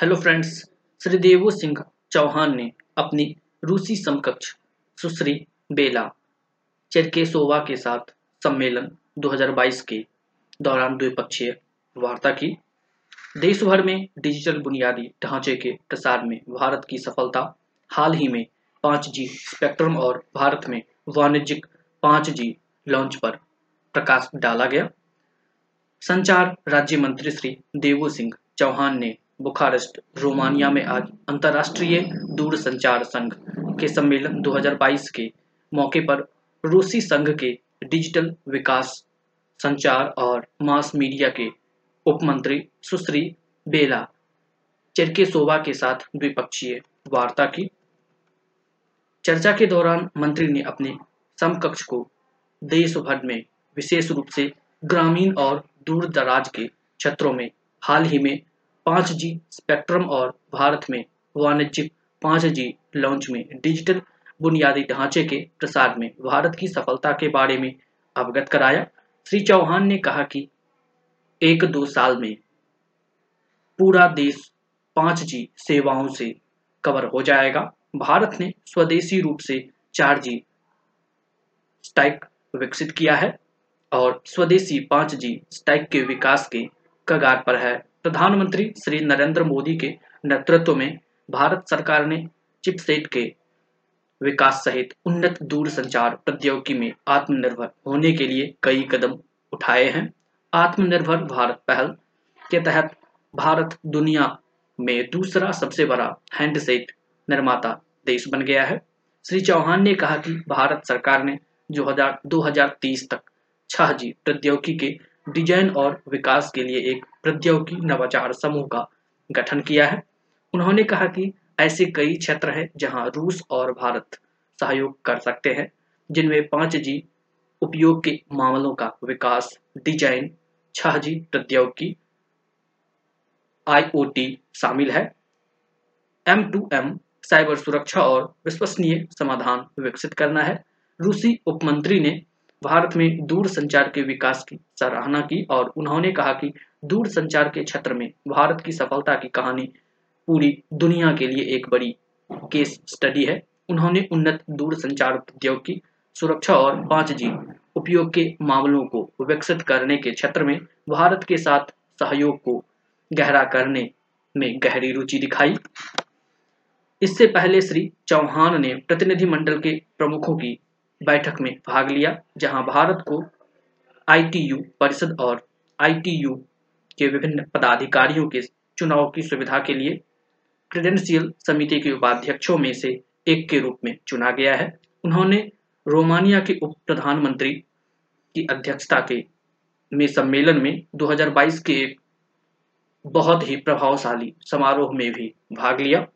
Hello friends Shri देवो सिंह चौहान ने अपनी रूसी समकक्ष सुश्री बेला चेरकेसोवा के साथ सम्मेलन 2022 के दौरान द्विपक्षीय वार्ता की। देश भर में डिजिटल बुनियादी ढांचे के प्रसार में भारत की सफलता, हाल ही में 5G स्पेक्ट्रम और भारत में वाणिज्यिक 5G लॉन्च पर प्रकाश डाला गया। संचार राज्य मंत्री श्री देवो सिंह चौहान ने बुखारेस्ट, रोमानिया में आज अंतर्राष्ट्रीय दूरसंचार संघ के सम्मेलन 2022 के मौके पर रूसी संघ के डिजिटल विकास, संचार और मास मीडिया के उपमंत्री सुश्री बेला चेरकेसोवा के साथ द्विपक्षीय वार्ता की। चर्चा के दौरान मंत्री ने अपने समकक्ष को देश भर में विशेष रूप से ग्रामीण और दूर दराज के क्षेत्रों में हाल ही में 5G स्पेक्ट्रम और भारत में वाणिज्यिक 5G लॉन्च में डिजिटल बुनियादी ढांचे के प्रसार में भारत की सफलता के बारे में अवगत कराया। श्री चौहान ने कहा कि एक दो साल में पूरा देश पाँच जी सेवाओं से कवर हो जाएगा। भारत ने स्वदेशी रूप से चार जी स्टैक विकसित किया है और स्वदेशी पाँच जी स्टैक के विकास के कगार पर है। प्रधानमंत्री श्री नरेंद्र मोदी के नेतृत्व में भारत सरकार ने चिपसेट के विकास सहित उन्नत दूरसंचार प्रौद्योगिकी में आत्मनिर्भर होने के लिए कई कदम उठाए हैं। आत्मनिर्भर भारत पहल के तहत भारत दुनिया में दूसरा सबसे बड़ा हैंडसेट निर्माता देश बन गया है। श्री चौहान ने कहा कि भारत सरकार ने जो हज़ार 2030 तक छह जी प्रौद्योगिकी के डिज़ाइन और विकास के लिए एक प्रौद्योगिकी नवाचार समूह का गठन किया है। उन्होंने कहा कि ऐसे कई क्षेत्र हैं जहाँ रूस और भारत सहयोग कर सकते हैं, जिनमें पाँच जी उपयोग के मामलों का विकास, डिज़ाइन, छह जी प्रौद्योगिकी आईओटी शामिल है। एम टू एम साइबर सुरक्षा और विश्वसनीय समाधान विकसित करना है। रूसी उपमंत्री ने भारत में दूर संचार के विकास की सराहना की और उन्होंने कहा कि दूर संचार के क्षेत्र में भारत की सफलता की कहानी पूरी दुनिया के लिए एक बड़ी केस स्टडी है। उन्होंने उन्नत दूर संचार प्रौद्योगिकी सुरक्षा और पाँच जी उपयोग के मामलों को विकसित करने के क्षेत्र में भारत के साथ सहयोग को गहरा करने में गहरी रुचि दिखाई। इससे पहले श्री चौहान ने प्रतिनिधिमंडल के प्रमुखों की बैठक में भाग लिया, जहाँ भारत को आईटीयू परिषद और आईटीयू के विभिन्न पदाधिकारियों के चुनाव की सुविधा के लिए क्रेडेंशियल समिति के उपाध्यक्षों में से एक के रूप में चुना गया है। उन्होंने रोमानिया के उप प्रधानमंत्री की अध्यक्षता के, में सम्मेलन में 2022 के एक बहुत ही प्रभावशाली समारोह में भी भाग लिया।